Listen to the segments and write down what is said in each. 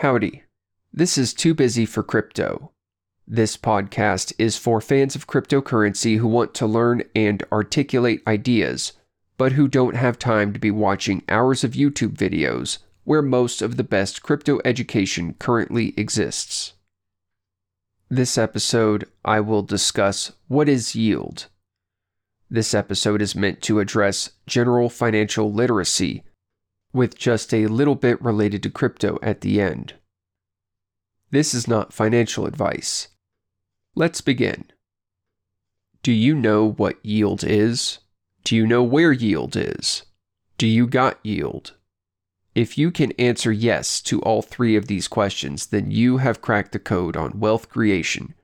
Howdy. This is Too Busy for Crypto. This podcast is for fans of cryptocurrency who want to learn and articulate ideas, but who don't have time to be watching hours of YouTube videos where most of the best crypto education currently exists. This episode, I will discuss what is yield. This episode is meant to address general financial literacy with just a little bit related to crypto at the end. This is not financial advice. Let's begin. Do you know what yield is? Do you know where yield is? Do you got yield? If you can answer yes to all three of these questions, then you have cracked the code on wealth creation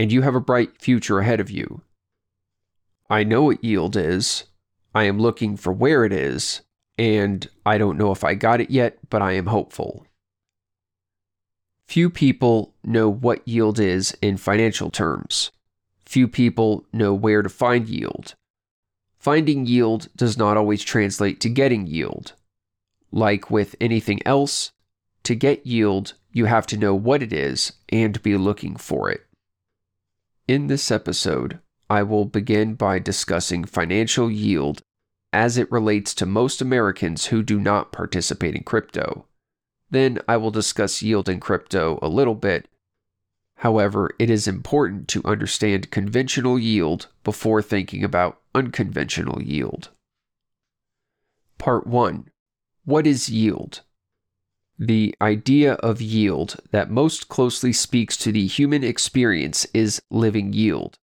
and you have a bright future ahead of you. I know what yield is. I am looking for where it is, and I don't know if I got it yet, but I am hopeful. Few people know what yield is in financial terms. Few people know where to find yield. Finding yield does not always translate to getting yield. Like with anything else, to get yield, you have to know what it is and be looking for it. In this episode, I will begin by discussing financial yield as it relates to most Americans who do not participate in crypto. Then I will discuss yield in crypto a little bit. However, it is important to understand conventional yield before thinking about unconventional yield. Part 1 What is yield? The idea of yield that most closely speaks to the human experience is living yield.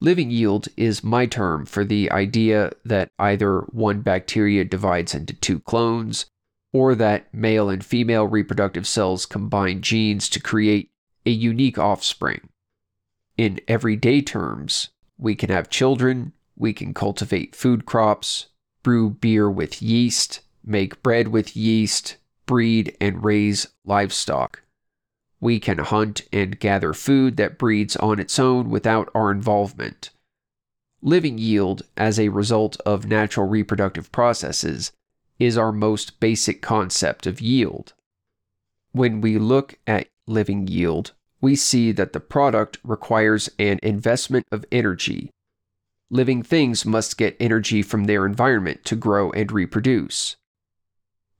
Living yield is my term for the idea that either one bacteria divides into two clones, or that male and female reproductive cells combine genes to create a unique offspring. In everyday terms, we can have children, we can cultivate food crops, brew beer with yeast, make bread with yeast, breed and raise livestock. We can hunt and gather food that breeds on its own without our involvement. Living yield, as a result of natural reproductive processes, is our most basic concept of yield. When we look at living yield, we see that the product requires an investment of energy. Living things must get energy from their environment to grow and reproduce.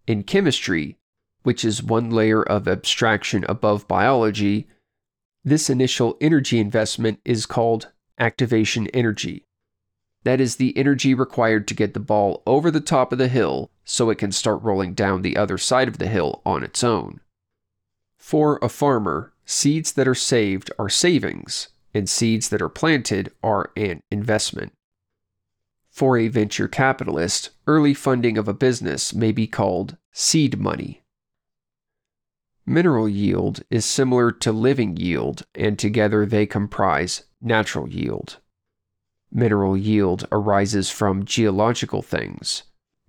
In chemistry, which is one layer of abstraction above biology, this initial energy investment is called activation energy. That is the energy required to get the ball over the top of the hill so it can start rolling down the other side of the hill on its own. For a farmer, seeds that are saved are savings, and seeds that are planted are an investment. For a venture capitalist, early funding of a business may be called seed money. Mineral yield is similar to living yield, and together they comprise natural yield. Mineral yield arises from geological things.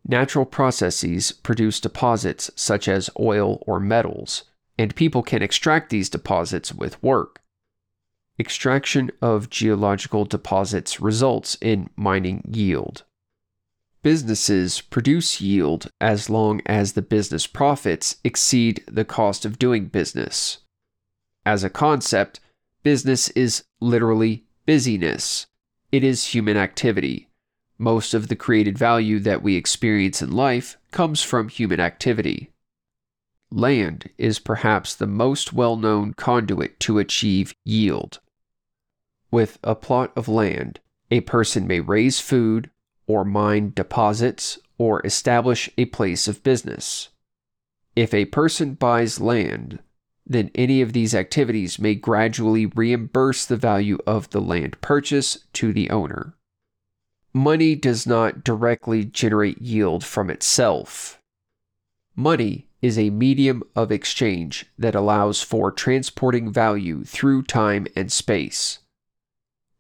Natural processes produce deposits such as oil or metals, and people can extract these deposits with work. Extraction of geological deposits results in mining yield. Businesses produce yield as long as the business profits exceed the cost of doing business. As a concept, business is literally busyness. It is human activity. Most of the created value that we experience in life comes from human activity. Land is perhaps the most well known conduit to achieve yield. With a plot of land, a person may raise food, or mine deposits or establish a place of business. If a person buys land, then any of these activities may gradually reimburse the value of the land purchase to the owner. Money does not directly generate yield from itself. Money is a medium of exchange that allows for transporting value through time and space.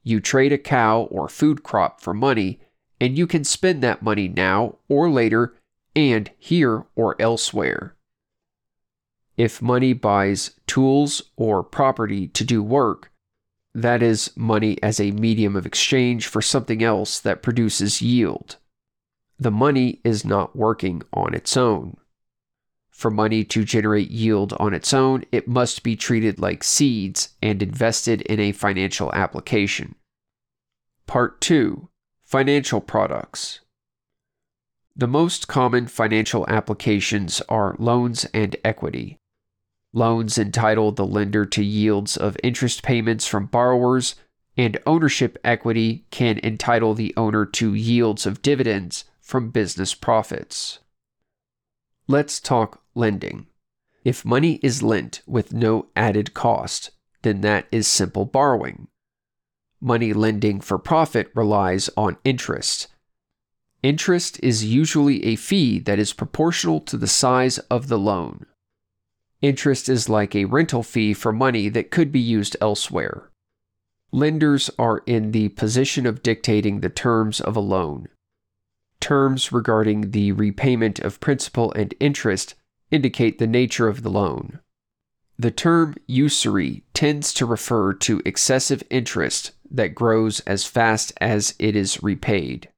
You trade a cow or food crop for money and you can spend that money now or later and here or elsewhere. If money buys tools or property to do work, that is money as a medium of exchange for something else that produces yield. The money is not working on its own. For money to generate yield on its own, it must be treated like seeds and invested in a financial application. Part 2 Financial Products The most common financial applications are loans and equity. Loans entitle the lender to yields of interest payments from borrowers, and ownership equity can entitle the owner to yields of dividends from business profits. Let's talk lending. If money is lent with no added cost, then that is simple borrowing. Money lending for profit relies on interest. Interest is usually a fee that is proportional to the size of the loan. Interest is like a rental fee for money that could be used elsewhere. Lenders are in the position of dictating the terms of a loan. Terms regarding the repayment of principal and interest indicate the nature of the loan. The term usury tends to refer to excessive interest that grows as fast as it is repaid.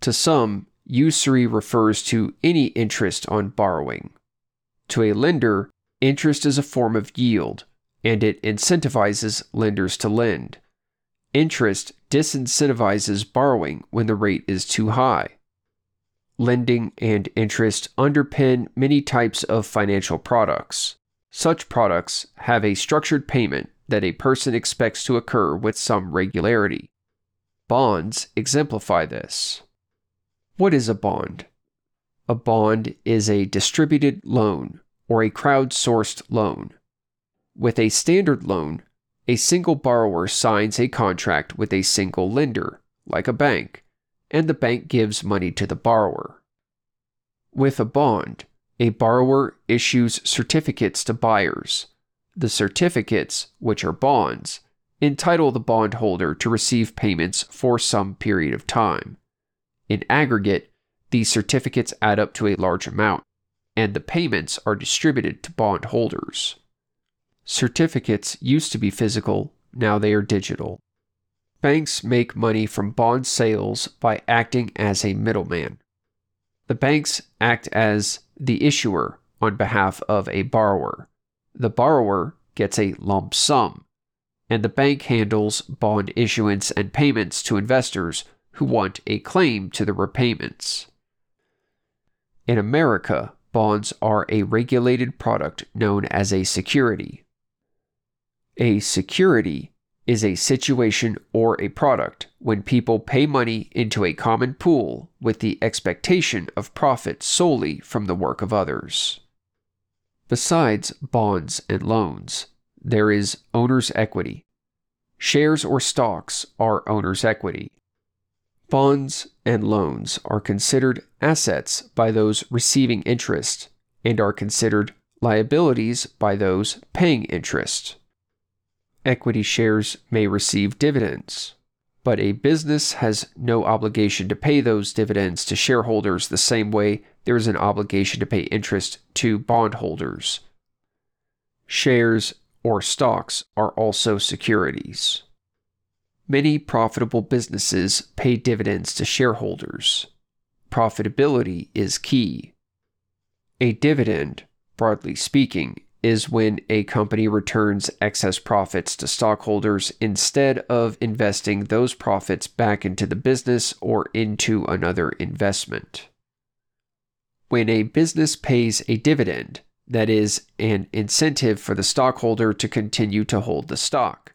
To some, usury refers to any interest on borrowing. To a lender, interest is a form of yield, and it incentivizes lenders to lend. Interest disincentivizes borrowing when the rate is too high. Lending and interest underpin many types of financial products. Such products have a structured payment that a person expects to occur with some regularity. Bonds exemplify this. What is a bond? A bond is a distributed loan or a crowd-sourced loan. With a standard loan, a single borrower signs a contract with a single lender, like a bank, and the bank gives money to the borrower. With a bond, a borrower issues certificates to buyers. The certificates, which are bonds, entitle the bondholder to receive payments for some period of time. In aggregate, these certificates add up to a large amount, and the payments are distributed to bondholders. Certificates used to be physical, now they are digital. Banks make money from bond sales by acting as a middleman. The banks act as the issuer on behalf of a borrower. The borrower gets a lump sum, and the bank handles bond issuance and payments to investors who want a claim to the repayments. In America, bonds are a regulated product known as a security. A security is a situation or a product when people pay money into a common pool with the expectation of profit solely from the work of others. Besides bonds and loans, there is owner's equity. Shares or stocks are owner's equity. Bonds and loans are considered assets by those receiving interest and are considered liabilities by those paying interest equity shares may receive dividends, but a business has no obligation to pay those dividends to shareholders the same way there is an obligation to pay interest to bondholders. Shares or stocks are also securities. Many profitable businesses pay dividends to shareholders. Profitability is key. A dividend, broadly speaking, is when a company returns excess profits to stockholders instead of investing those profits back into the business or into another investment. When a business pays a dividend, that is an incentive for the stockholder to continue to hold the stock.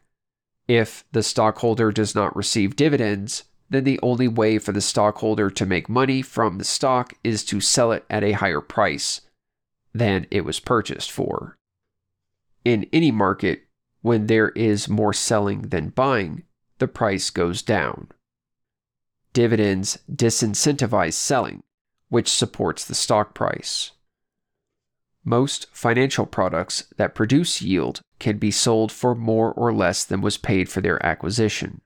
If the stockholder does not receive dividends, then the only way for the stockholder to make money from the stock is to sell it at a higher price than it was purchased for. In any market, when there is more selling than buying, the price goes down. Dividends disincentivize selling, which supports the stock price. Most financial products that produce yield can be sold for more or less than was paid for their acquisition.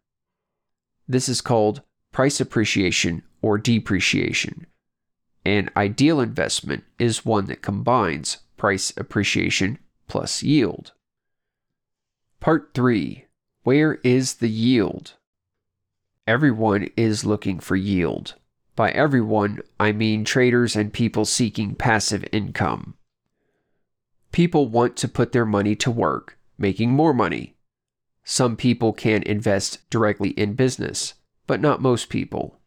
This is called price appreciation or depreciation, an ideal investment is one that combines price appreciation plus yield. Part 3 Where is the yield? Everyone is looking for yield. By everyone, I mean traders and people seeking passive income. People want to put their money to work, making more money. Some people can invest directly in business, but not most people.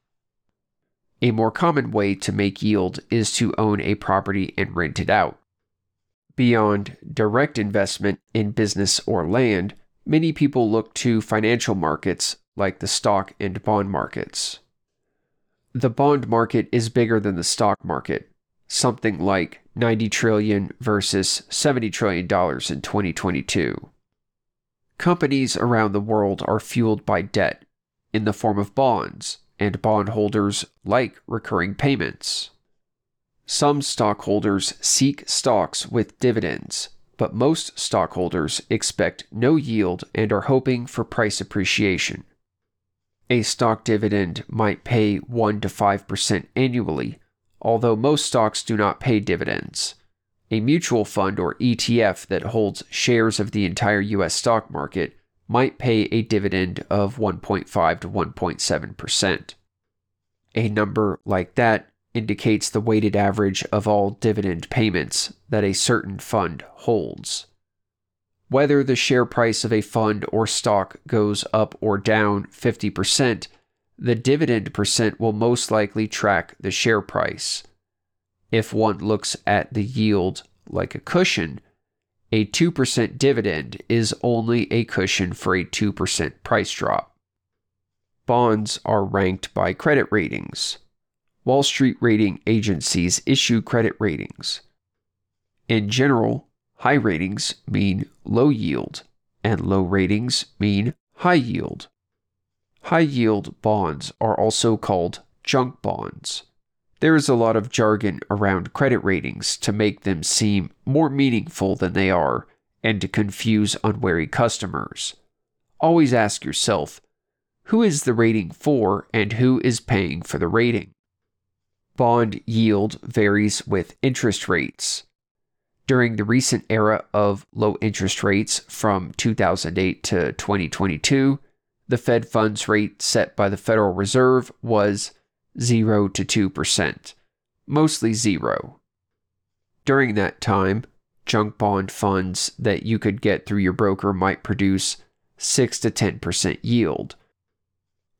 A more common way to make yield is to own a property and rent it out. Beyond direct investment in business or land, many people look to financial markets like the stock and bond markets. The bond market is bigger than the stock market, something like 90 trillion versus 70 trillion dollars in 2022. Companies around the world are fueled by debt in the form of bonds, and bondholders like recurring payments. Some stockholders seek stocks with dividends, but most stockholders expect no yield and are hoping for price appreciation. A stock dividend might pay 1 to 5% annually, although most stocks do not pay dividends. A mutual fund or ETF that holds shares of the entire US stock market might pay a dividend of 1.5 to 1.7%. A number like that indicates the weighted average of all dividend payments that a certain fund holds. Whether the share price of a fund or stock goes up or down 50%, the dividend percent will most likely track the share price. If one looks at the yield like a cushion, a 2% dividend is only a cushion for a 2% price drop. Bonds are ranked by credit ratings. Wall Street rating agencies issue credit ratings. In general, high ratings mean low yield, and low ratings mean high yield. High yield bonds are also called junk bonds. There is a lot of jargon around credit ratings to make them seem more meaningful than they are and to confuse unwary customers. Always ask yourself who is the rating for and who is paying for the rating? Bond yield varies with interest rates. During the recent era of low interest rates from 2008 to 2022, the Fed funds rate set by the Federal Reserve was 0 to 2%, mostly zero. During that time, junk bond funds that you could get through your broker might produce 6 to 10% yield.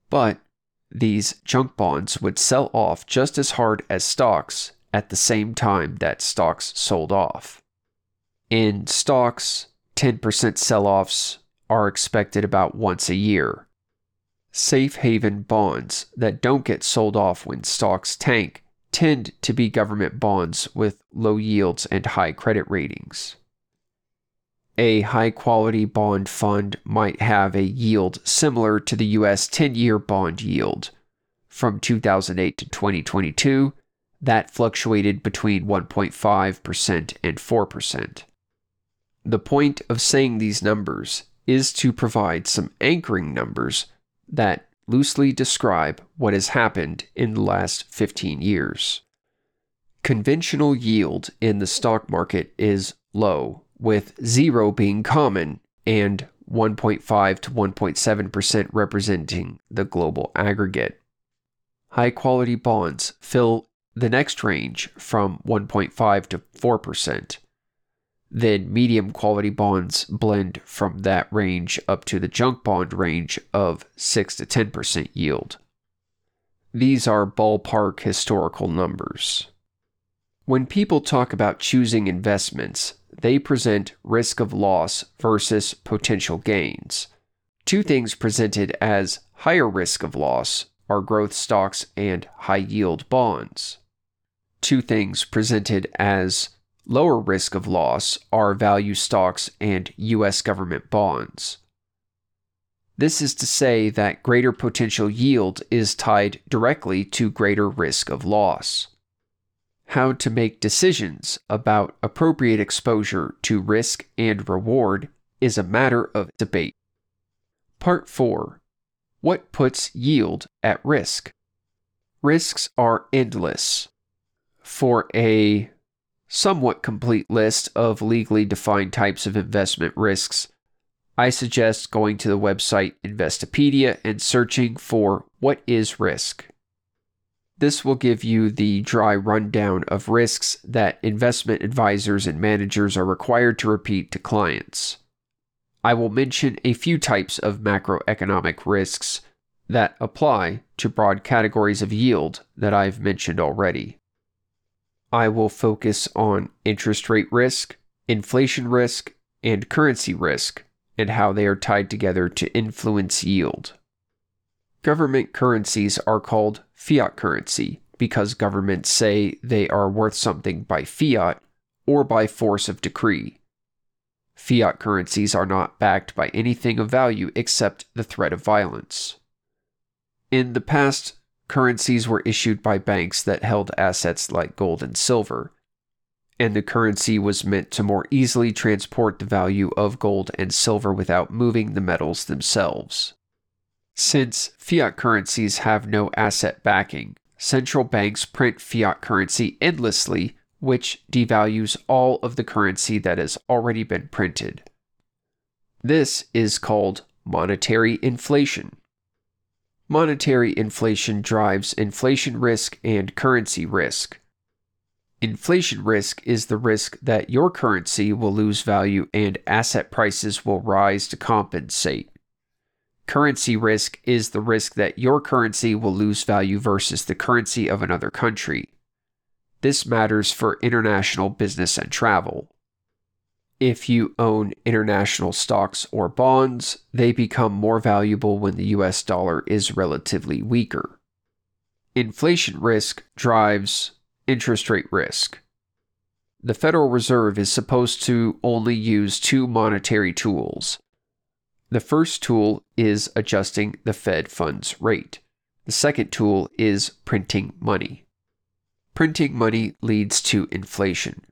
But these junk bonds would sell off just as hard as stocks at the same time that stocks sold off. In stocks, 10% sell offs are expected about once a year safe haven bonds that don't get sold off when stocks tank tend to be government bonds with low yields and high credit ratings. A high quality bond fund might have a yield similar to the US 10 year bond yield. From 2008 to 2022, that fluctuated between 1.5% and 4%. The point of saying these numbers is to provide some anchoring numbers that loosely describe what has happened in the last 15 years. Conventional yield in the stock market is low, with zero being common and 1.5 to 1.7% representing the global aggregate. High quality bonds fill the next range from 1.5 to 4%, then medium quality bonds blend from that range up to the junk bond range of 6 to 10% yield. These are ballpark historical numbers. When people talk about choosing investments, they present risk of loss versus potential gains. Two things presented as higher risk of loss are growth stocks and high yield bonds. Two things presented as Lower risk of loss are value stocks and U.S. government bonds. This is to say that greater potential yield is tied directly to greater risk of loss. How to make decisions about appropriate exposure to risk and reward is a matter of debate. Part 4 What puts yield at risk? Risks are endless. For a somewhat complete list of legally defined types of investment risks, I suggest going to the website Investopedia and searching for What is Risk? This will give you the dry rundown of risks that investment advisors and managers are required to repeat to clients. I will mention a few types of macroeconomic risks that apply to broad categories of yield that I've mentioned already. I will focus on interest rate risk, inflation risk, and currency risk, and how they are tied together to influence yield. Government currencies are called fiat currency because governments say they are worth something by fiat or by force of decree. Fiat currencies are not backed by anything of value except the threat of violence. In the past, currencies were issued by banks that held assets like gold and silver, and the currency was meant to more easily transport the value of gold and silver without moving the metals themselves. Since fiat currencies have no asset backing, central banks print fiat currency endlessly which devalues all of the currency that has already been printed. This is called monetary inflation. Monetary inflation drives inflation risk and currency risk. Inflation risk is the risk that your currency will lose value and asset prices will rise to compensate. Currency risk is the risk that your currency will lose value versus the currency of another country. This matters for international business and travel. If you own international stocks or bonds, they become more valuable when the US dollar is relatively weaker. Inflation risk drives interest rate risk. The Federal Reserve is supposed to only use two monetary tools. The first tool is adjusting the Fed funds rate. The second tool is printing money. Printing money leads to inflation,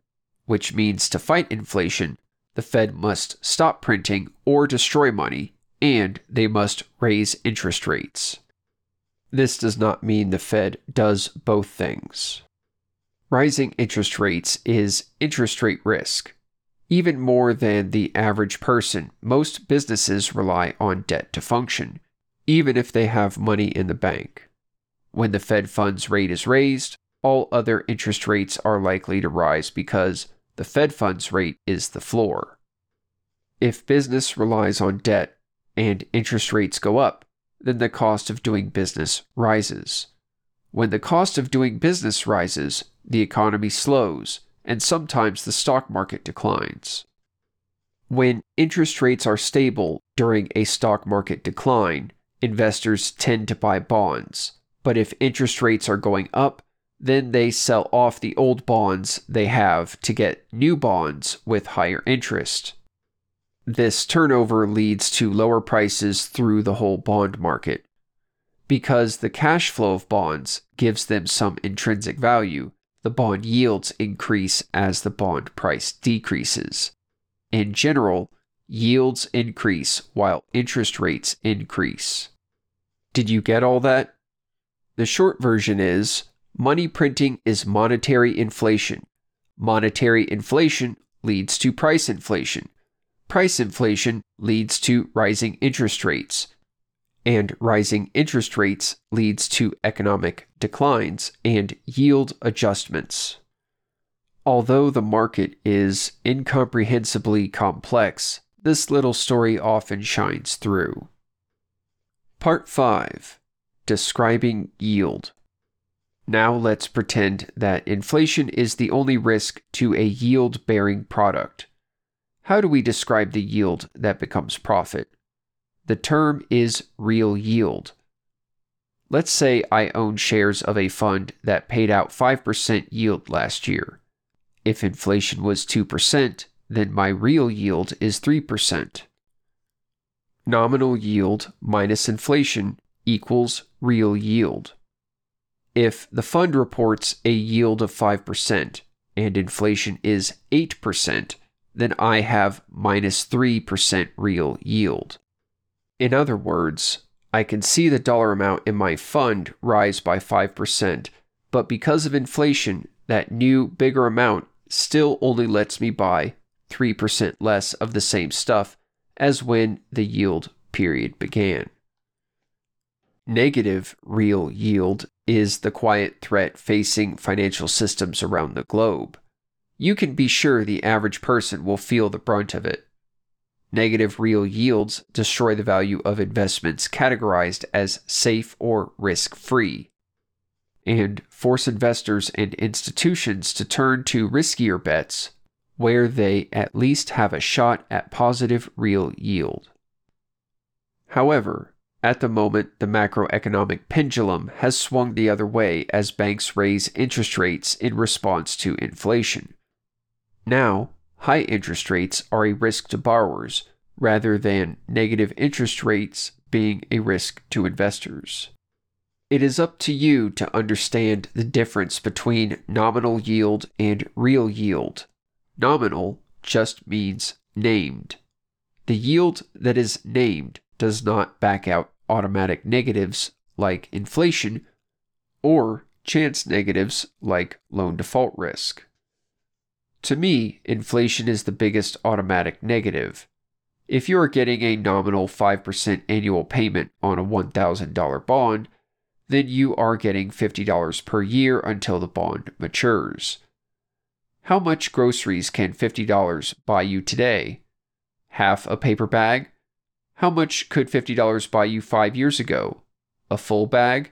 which means to fight inflation, the Fed must stop printing or destroy money, and they must raise interest rates. This does not mean the Fed does both things. Rising interest rates is interest rate risk. Even more than the average person, most businesses rely on debt to function, even if they have money in the bank. When the Fed funds rate is raised, all other interest rates are likely to rise because the Fed funds rate is the floor. If business relies on debt and interest rates go up, then the cost of doing business rises. When the cost of doing business rises, the economy slows, and sometimes the stock market declines. When interest rates are stable during a stock market decline, investors tend to buy bonds. But if interest rates are going up, then they sell off the old bonds they have to get new bonds with higher interest. This turnover leads to lower prices through the whole bond market. Because the cash flow of bonds gives them some intrinsic value, the bond yields increase as the bond price decreases. In general, yields increase while interest rates increase. Did you get all that? The short version is Money printing is monetary inflation. Monetary inflation leads to price inflation. Price inflation leads to rising interest rates. And rising interest rates leads to economic declines and yield adjustments. Although the market is incomprehensibly complex, this little story often shines through. Part 5 Describing Yield now let's pretend that inflation is the only risk to a yield bearing product. How do we describe the yield that becomes profit? The term is real yield. Let's say I own shares of a fund that paid out 5% yield last year. If inflation was 2%, then my real yield is 3%. Nominal yield minus inflation equals real yield. If the fund reports a yield of 5% and inflation is 8%, then I have minus 3% real yield. In other words, I can see the dollar amount in my fund rise by 5%, but because of inflation, that new, bigger amount still only lets me buy 3% less of the same stuff as when the yield period began. Negative real yield is the quiet threat facing financial systems around the globe. You can be sure the average person will feel the brunt of it. Negative real yields destroy the value of investments categorized as safe or risk free, and force investors and institutions to turn to riskier bets where they at least have a shot at positive real yield. However, at the moment, the macroeconomic pendulum has swung the other way as banks raise interest rates in response to inflation. Now, high interest rates are a risk to borrowers rather than negative interest rates being a risk to investors. It is up to you to understand the difference between nominal yield and real yield. Nominal just means named. The yield that is named does not back out automatic negatives like inflation or chance negatives like loan default risk. To me, inflation is the biggest automatic negative. If you are getting a nominal 5% annual payment on a $1,000 bond, then you are getting $50 per year until the bond matures. How much groceries can $50 buy you today? Half a paper bag? How much could $50 buy you five years ago? A full bag?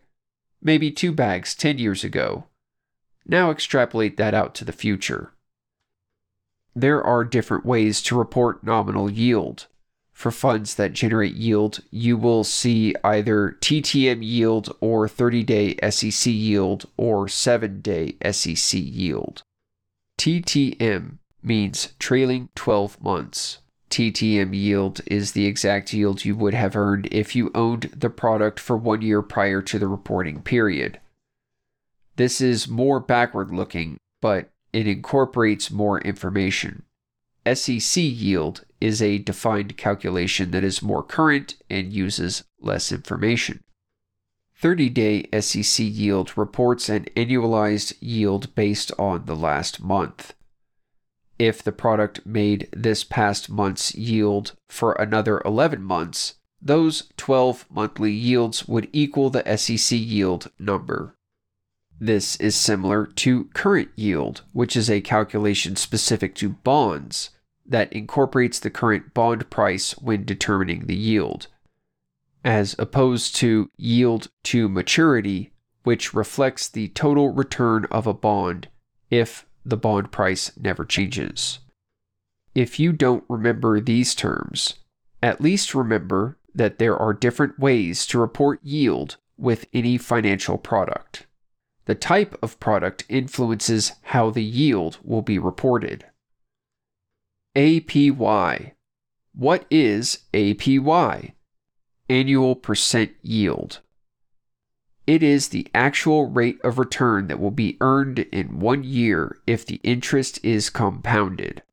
Maybe two bags 10 years ago. Now extrapolate that out to the future there are different ways to report nominal yield. For funds that generate yield, you will see either TTM yield or 30 day SEC yield or 7 day SEC yield. TTM means trailing 12 months. TTM yield is the exact yield you would have earned if you owned the product for one year prior to the reporting period. This is more backward looking, but it incorporates more information. SEC yield is a defined calculation that is more current and uses less information. 30 day SEC yield reports an annualized yield based on the last month. If the product made this past month's yield for another 11 months, those 12 monthly yields would equal the SEC yield number. This is similar to current yield, which is a calculation specific to bonds that incorporates the current bond price when determining the yield, as opposed to yield to maturity, which reflects the total return of a bond if the bond price never changes. If you don't remember these terms, at least remember that there are different ways to report yield with any financial product. The type of product influences how the yield will be reported. APY. What is APY? Annual percent yield. It is the actual rate of return that will be earned in one year if the interest is compounded.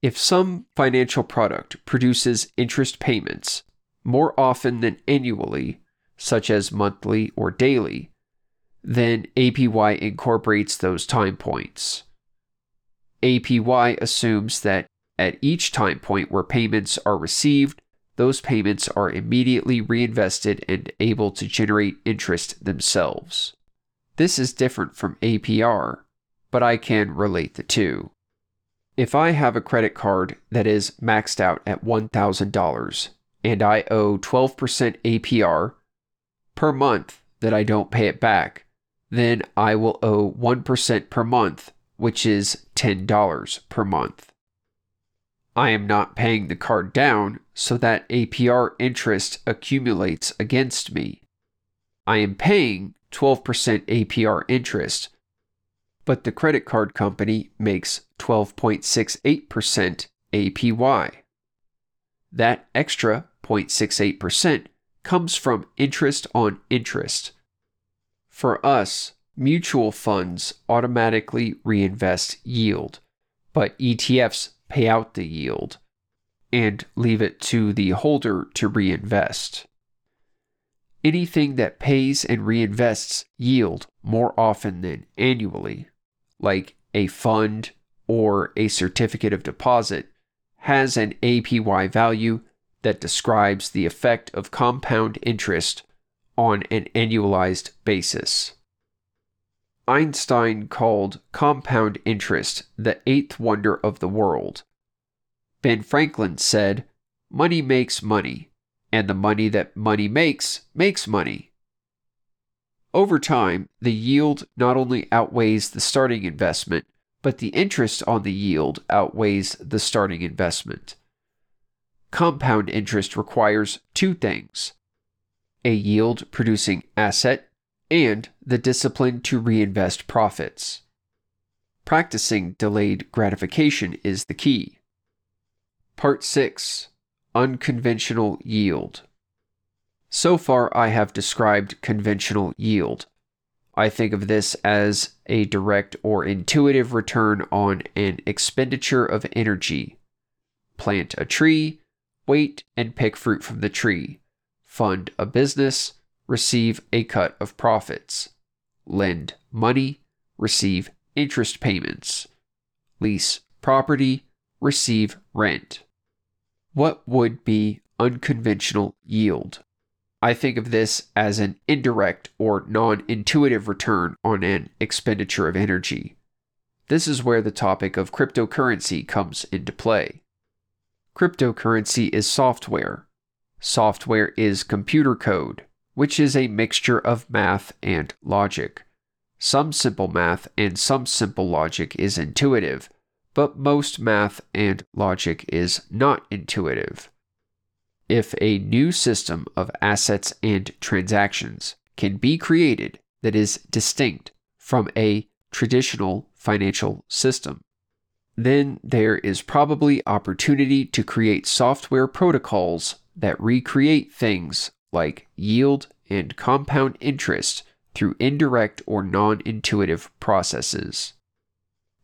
If some financial product produces interest payments more often than annually, such as monthly or daily, then APY incorporates those time points. APY assumes that at each time point where payments are received, those payments are immediately reinvested and able to generate interest themselves. This is different from APR, but I can relate the two. If I have a credit card that is maxed out at $1,000 and I owe 12% APR per month that I don't pay it back, then I will owe 1% per month, which is $10 per month. I am not paying the card down, so that APR interest accumulates against me. I am paying 12% APR interest, but the credit card company makes 12.68% APY. That extra 0.68% comes from interest on interest. For us, mutual funds automatically reinvest yield, but ETFs pay out the yield and leave it to the holder to reinvest. Anything that pays and reinvests yield more often than annually, like a fund or a certificate of deposit, has an APY value that describes the effect of compound interest on an annualized basis. Einstein called compound interest the eighth wonder of the world. Ben Franklin said, Money makes money, and the money that money makes makes money. Over time, the yield not only outweighs the starting investment, but the interest on the yield outweighs the starting investment. Compound interest requires two things a yield producing asset and the discipline to reinvest profits. Practicing delayed gratification is the key. Part 6 Unconventional Yield. So far, I have described conventional yield. I think of this as a direct or intuitive return on an expenditure of energy. Plant a tree, wait and pick fruit from the tree. Fund a business, receive a cut of profits. Lend money, receive interest payments. Lease property, receive rent. What would be unconventional yield? I think of this as an indirect or non intuitive return on an expenditure of energy. This is where the topic of cryptocurrency comes into play. Cryptocurrency is software. Software is computer code, which is a mixture of math and logic. Some simple math and some simple logic is intuitive, but most math and logic is not intuitive if a new system of assets and transactions can be created that is distinct from a traditional financial system, then there is probably opportunity to create software protocols that recreate things like yield and compound interest through indirect or non intuitive processes.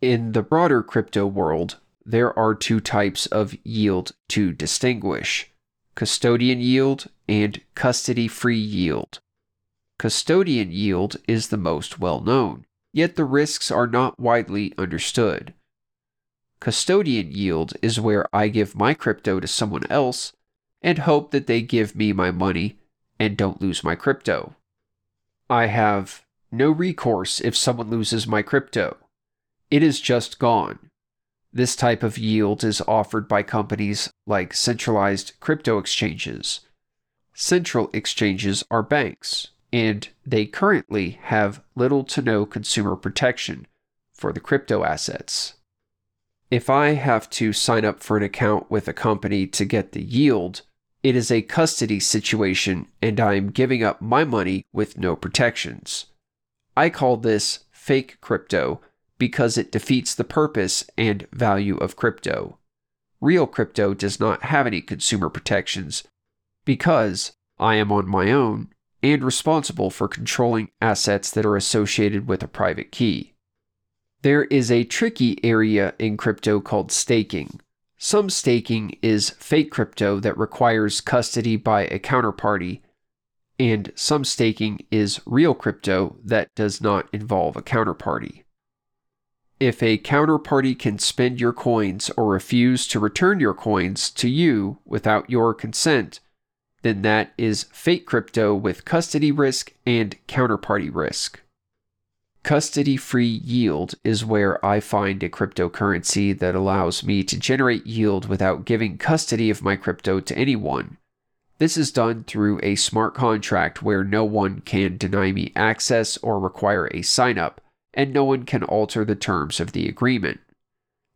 In the broader crypto world, there are two types of yield to distinguish custodian yield, and custody free yield. Custodian yield is the most well known, yet the risks are not widely understood. Custodian yield is where I give my crypto to someone else and hope that they give me my money and don't lose my crypto. I have no recourse if someone loses my crypto. It is just gone. This type of yield is offered by companies like centralized crypto exchanges. Central exchanges are banks, and they currently have little to no consumer protection for the crypto assets. If I have to sign up for an account with a company to get the yield, it is a custody situation and I am giving up my money with no protections. I call this fake crypto because it defeats the purpose and value of crypto. Real crypto does not have any consumer protections because I am on my own and responsible for controlling assets that are associated with a private key. There is a tricky area in crypto called staking. Some staking is fake crypto that requires custody by a counterparty, and some staking is real crypto that does not involve a counterparty. If a counterparty can spend your coins or refuse to return your coins to you without your consent, then that is fake crypto with custody risk and counterparty risk. Custody free yield is where I find a cryptocurrency that allows me to generate yield without giving custody of my crypto to anyone. This is done through a smart contract where no one can deny me access or require a sign up and no one can alter the terms of the agreement.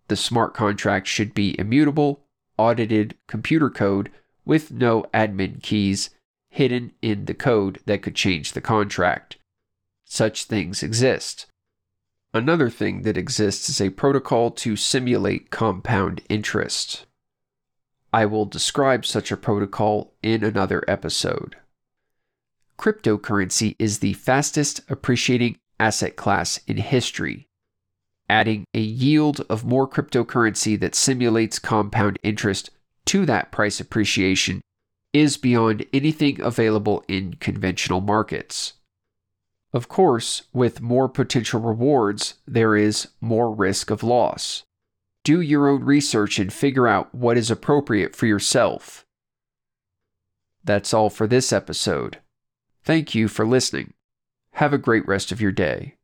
The smart contract should be immutable, audited computer code with no admin keys hidden in the code that could change the contract. Such things exist. Another thing that exists is a protocol to simulate compound interest. I will describe such a protocol in another episode. Cryptocurrency is the fastest appreciating asset class in history. Adding a yield of more cryptocurrency that simulates compound interest to that price appreciation is beyond anything available in conventional markets. Of course, with more potential rewards, there is more risk of loss. Do your own research and figure out what is appropriate for yourself. That's all for this episode. Thank you for listening. Have a great rest of your day.